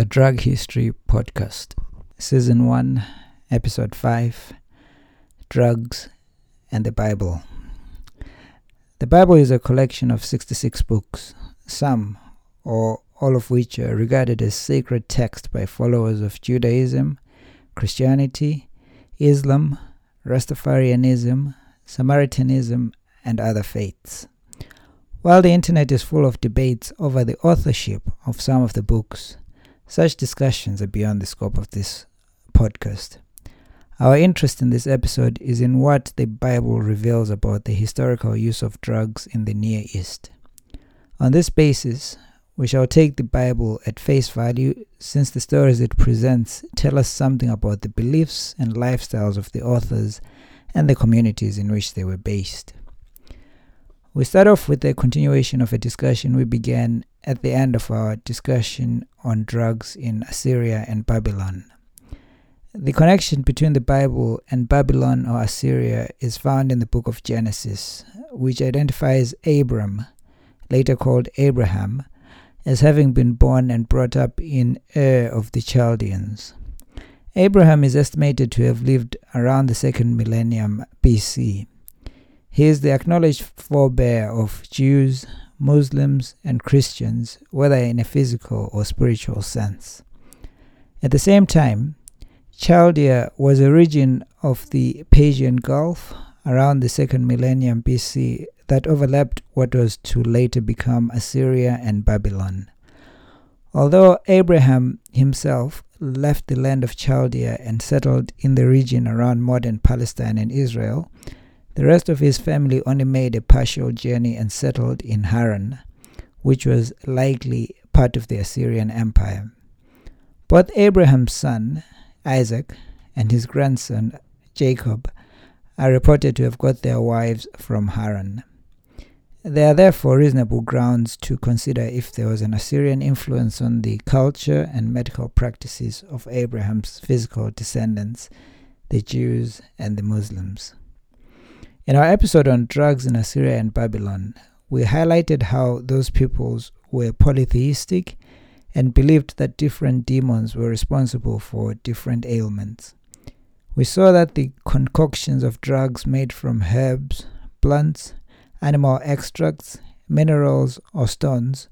the Drug History Podcast, Season 1, Episode 5 Drugs and the Bible. The Bible is a collection of 66 books, some or all of which are regarded as sacred text by followers of Judaism, Christianity, Islam, Rastafarianism, Samaritanism, and other faiths. While the internet is full of debates over the authorship of some of the books, such discussions are beyond the scope of this podcast. Our interest in this episode is in what the Bible reveals about the historical use of drugs in the Near East. On this basis, we shall take the Bible at face value since the stories it presents tell us something about the beliefs and lifestyles of the authors and the communities in which they were based. We start off with a continuation of a discussion we began at the end of our discussion on drugs in Assyria and Babylon. The connection between the Bible and Babylon or Assyria is found in the book of Genesis, which identifies Abram, later called Abraham, as having been born and brought up in Ur of the Chaldeans. Abraham is estimated to have lived around the second millennium BC. He is the acknowledged forebear of Jews, Muslims, and Christians, whether in a physical or spiritual sense. At the same time, Chaldea was a region of the Persian Gulf around the second millennium BC that overlapped what was to later become Assyria and Babylon. Although Abraham himself left the land of Chaldea and settled in the region around modern Palestine and Israel, the rest of his family only made a partial journey and settled in Haran, which was likely part of the Assyrian Empire. Both Abraham's son, Isaac, and his grandson, Jacob, are reported to have got their wives from Haran. There are therefore reasonable grounds to consider if there was an Assyrian influence on the culture and medical practices of Abraham's physical descendants, the Jews and the Muslims. In our episode on drugs in Assyria and Babylon, we highlighted how those peoples were polytheistic and believed that different demons were responsible for different ailments. We saw that the concoctions of drugs made from herbs, plants, animal extracts, minerals, or stones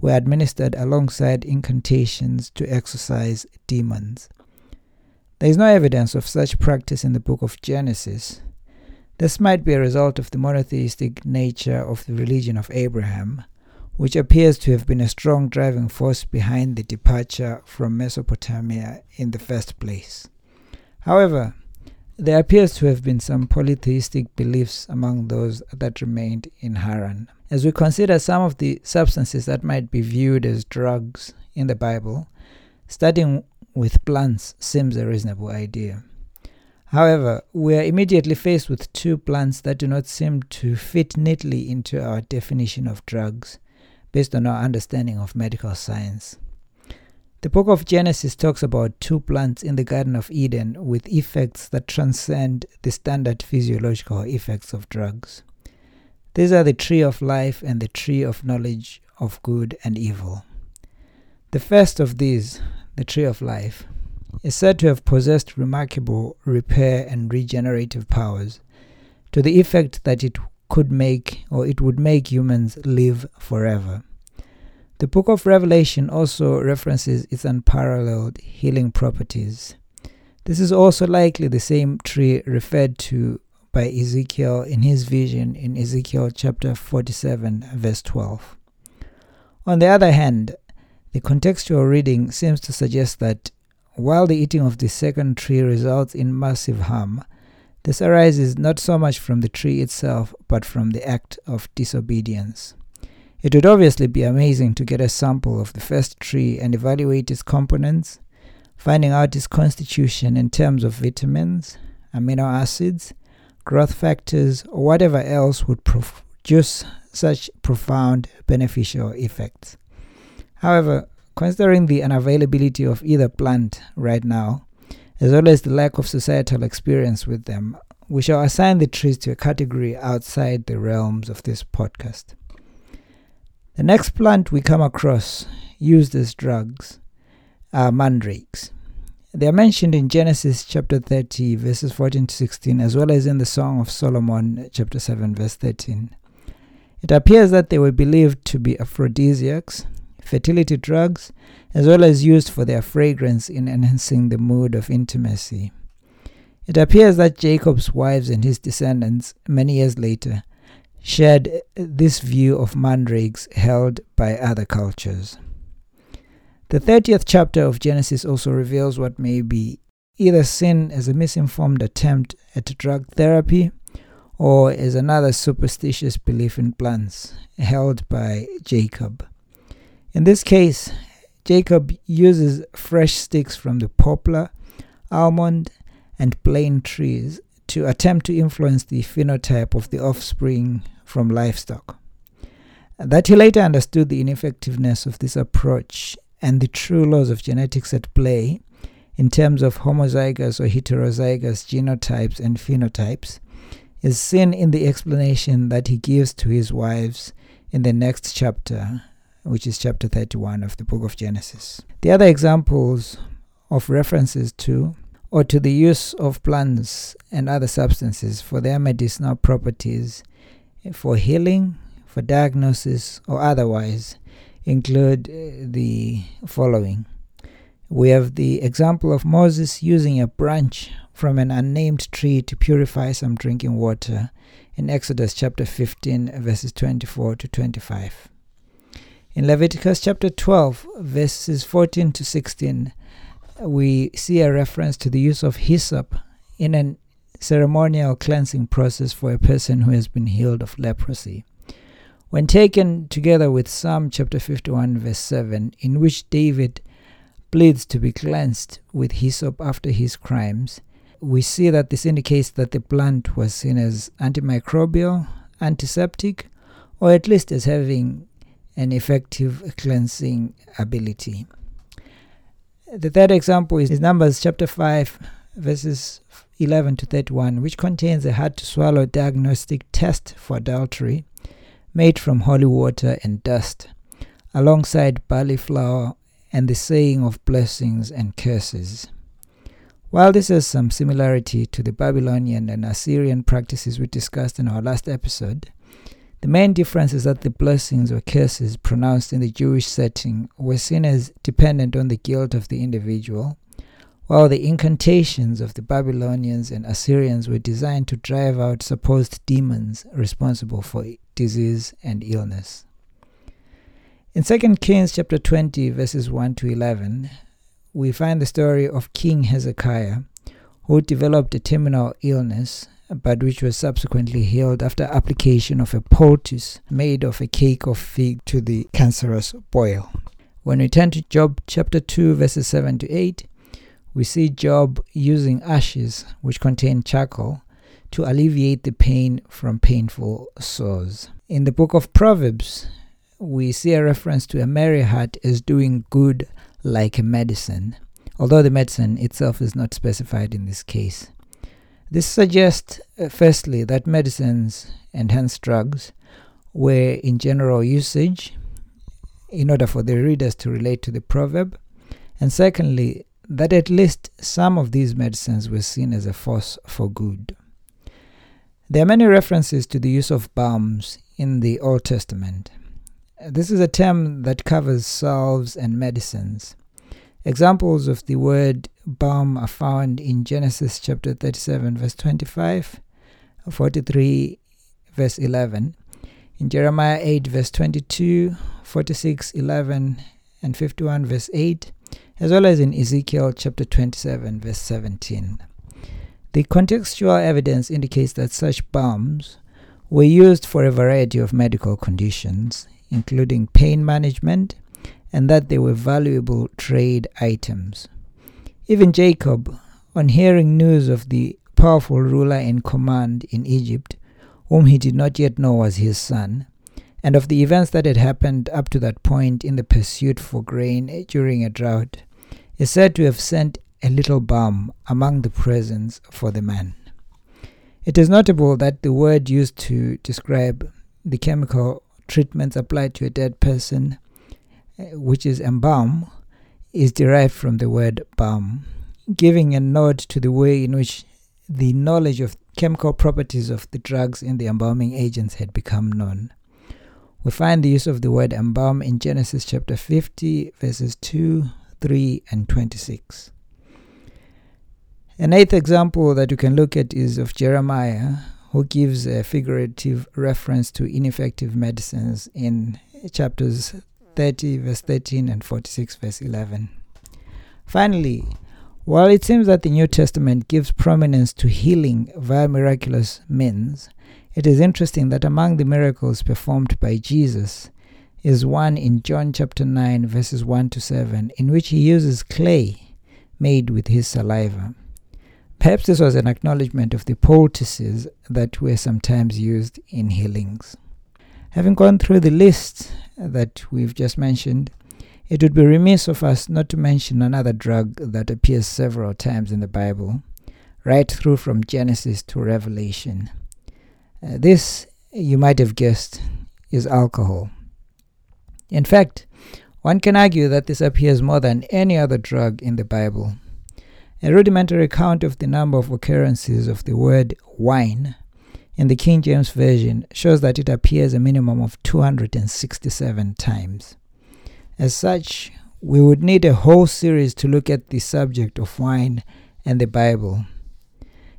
were administered alongside incantations to exorcise demons. There is no evidence of such practice in the book of Genesis, this might be a result of the monotheistic nature of the religion of Abraham, which appears to have been a strong driving force behind the departure from Mesopotamia in the first place. However, there appears to have been some polytheistic beliefs among those that remained in Haran. As we consider some of the substances that might be viewed as drugs in the Bible, studying with plants seems a reasonable idea. However, we are immediately faced with two plants that do not seem to fit neatly into our definition of drugs based on our understanding of medical science. The book of Genesis talks about two plants in the Garden of Eden with effects that transcend the standard physiological effects of drugs. These are the tree of life and the tree of knowledge of good and evil. The first of these, the tree of life, is said to have possessed remarkable repair and regenerative powers, to the effect that it could make or it would make humans live forever. The book of Revelation also references its unparalleled healing properties. This is also likely the same tree referred to by Ezekiel in his vision in Ezekiel chapter 47, verse 12. On the other hand, the contextual reading seems to suggest that while the eating of the second tree results in massive harm, this arises not so much from the tree itself, but from the act of disobedience. It would obviously be amazing to get a sample of the first tree and evaluate its components, finding out its constitution in terms of vitamins, amino acids, growth factors, or whatever else would produce such profound beneficial effects. However, Considering the unavailability of either plant right now, as well as the lack of societal experience with them, we shall assign the trees to a category outside the realms of this podcast. The next plant we come across used as drugs, are mandrakes. They are mentioned in Genesis chapter 30, verses 14 to 16, as well as in the Song of Solomon, chapter 7, verse 13. It appears that they were believed to be aphrodisiacs, fertility drugs, as well as used for their fragrance in enhancing the mood of intimacy. It appears that Jacob's wives and his descendants, many years later, shared uh, this view of mandrakes held by other cultures. The 30th chapter of Genesis also reveals what may be either seen as a misinformed attempt at drug therapy or as another superstitious belief in plants held by Jacob. In this case, Jacob uses fresh sticks from the poplar, almond, and plane trees to attempt to influence the phenotype of the offspring from livestock. That he later understood the ineffectiveness of this approach and the true laws of genetics at play in terms of homozygous or heterozygous genotypes and phenotypes is seen in the explanation that he gives to his wives in the next chapter, which is chapter 31 of the book of Genesis. The other examples of references to or to the use of plants and other substances for their medicinal properties for healing, for diagnosis, or otherwise include uh, the following. We have the example of Moses using a branch from an unnamed tree to purify some drinking water in Exodus chapter 15, verses 24 to 25. In Leviticus chapter 12, verses 14 to 16, we see a reference to the use of hyssop in a ceremonial cleansing process for a person who has been healed of leprosy. When taken together with Psalm chapter 51, verse 7, in which David pleads to be cleansed with hyssop after his crimes, we see that this indicates that the plant was seen as antimicrobial, antiseptic, or at least as having an effective cleansing ability. The third example is Numbers chapter 5, verses 11 to 31, which contains a hard to swallow diagnostic test for adultery made from holy water and dust, alongside barley flour and the saying of blessings and curses. While this has some similarity to the Babylonian and Assyrian practices we discussed in our last episode, the main difference is that the blessings or curses pronounced in the Jewish setting were seen as dependent on the guilt of the individual, while the incantations of the Babylonians and Assyrians were designed to drive out supposed demons responsible for disease and illness. In 2 Kings chapter 20 verses 1 to 11, we find the story of King Hezekiah, who developed a terminal illness but which was subsequently healed after application of a poultice made of a cake of fig to the cancerous boil. When we turn to Job chapter 2, verses 7 to 8, we see Job using ashes, which contain charcoal, to alleviate the pain from painful sores. In the book of Proverbs, we see a reference to a merry heart as doing good like a medicine, although the medicine itself is not specified in this case. This suggests, uh, firstly, that medicines and hence drugs were in general usage in order for the readers to relate to the proverb, and secondly, that at least some of these medicines were seen as a force for good. There are many references to the use of balms in the Old Testament. This is a term that covers salves and medicines. Examples of the word balm are found in Genesis chapter 37, verse 25, 43, verse 11, in Jeremiah 8, verse 22, 46, 11, and 51, verse 8, as well as in Ezekiel chapter 27, verse 17. The contextual evidence indicates that such balms were used for a variety of medical conditions, including pain management, and that they were valuable trade items. Even Jacob, on hearing news of the powerful ruler in command in Egypt, whom he did not yet know was his son, and of the events that had happened up to that point in the pursuit for grain during a drought, is said to have sent a little balm among the presents for the man. It is notable that the word used to describe the chemical treatments applied to a dead person which is embalm, is derived from the word balm, giving a nod to the way in which the knowledge of chemical properties of the drugs in the embalming agents had become known. We find the use of the word embalm in Genesis chapter 50, verses 2, 3, and 26. An eighth example that you can look at is of Jeremiah, who gives a figurative reference to ineffective medicines in chapters 30, verse 13, and 46, verse 11. Finally, while it seems that the New Testament gives prominence to healing via miraculous means, it is interesting that among the miracles performed by Jesus is one in John chapter 9, verses 1 to 7, in which he uses clay made with his saliva. Perhaps this was an acknowledgement of the poultices that were sometimes used in healings. Having gone through the list that we've just mentioned, it would be remiss of us not to mention another drug that appears several times in the Bible, right through from Genesis to Revelation. Uh, this, you might have guessed, is alcohol. In fact, one can argue that this appears more than any other drug in the Bible. A rudimentary count of the number of occurrences of the word wine in the King James Version shows that it appears a minimum of 267 times. As such, we would need a whole series to look at the subject of wine and the Bible.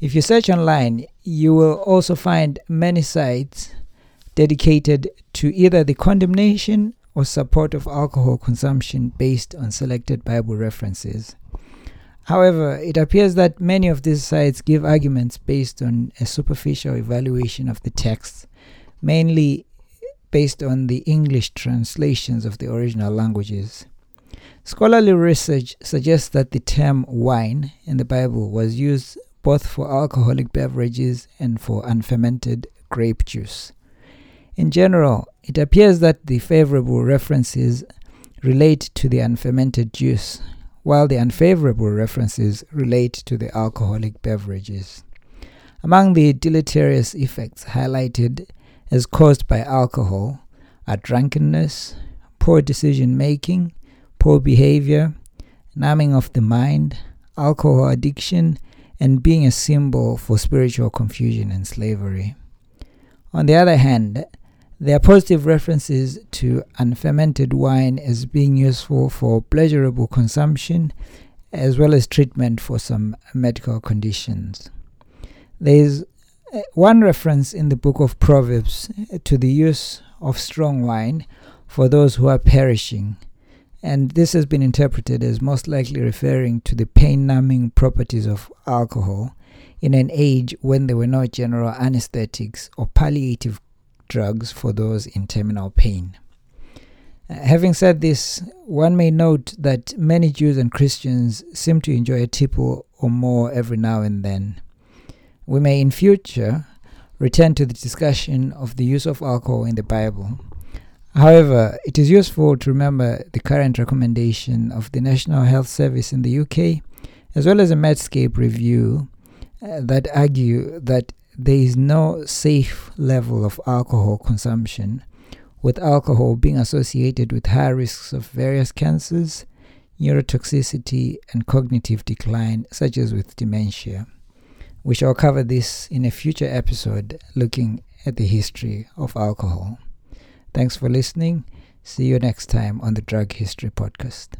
If you search online, you will also find many sites dedicated to either the condemnation or support of alcohol consumption based on selected Bible references. However, it appears that many of these sites give arguments based on a superficial evaluation of the text, mainly based on the English translations of the original languages. Scholarly research suggests that the term wine in the Bible was used both for alcoholic beverages and for unfermented grape juice. In general, it appears that the favorable references relate to the unfermented juice, while the unfavorable references relate to the alcoholic beverages. Among the deleterious effects highlighted as caused by alcohol are drunkenness, poor decision making, poor behavior, numbing of the mind, alcohol addiction, and being a symbol for spiritual confusion and slavery. On the other hand, there are positive references to unfermented wine as being useful for pleasurable consumption as well as treatment for some medical conditions. There is uh, one reference in the book of Proverbs uh, to the use of strong wine for those who are perishing, and this has been interpreted as most likely referring to the pain numbing properties of alcohol in an age when there were no general anesthetics or palliative drugs for those in terminal pain. Uh, having said this, one may note that many Jews and Christians seem to enjoy a tipple or more every now and then. We may in future return to the discussion of the use of alcohol in the Bible. However, it is useful to remember the current recommendation of the National Health Service in the UK, as well as a Medscape review uh, that argue that there is no safe level of alcohol consumption, with alcohol being associated with high risks of various cancers, neurotoxicity, and cognitive decline, such as with dementia. We shall cover this in a future episode looking at the history of alcohol. Thanks for listening. See you next time on the Drug History Podcast.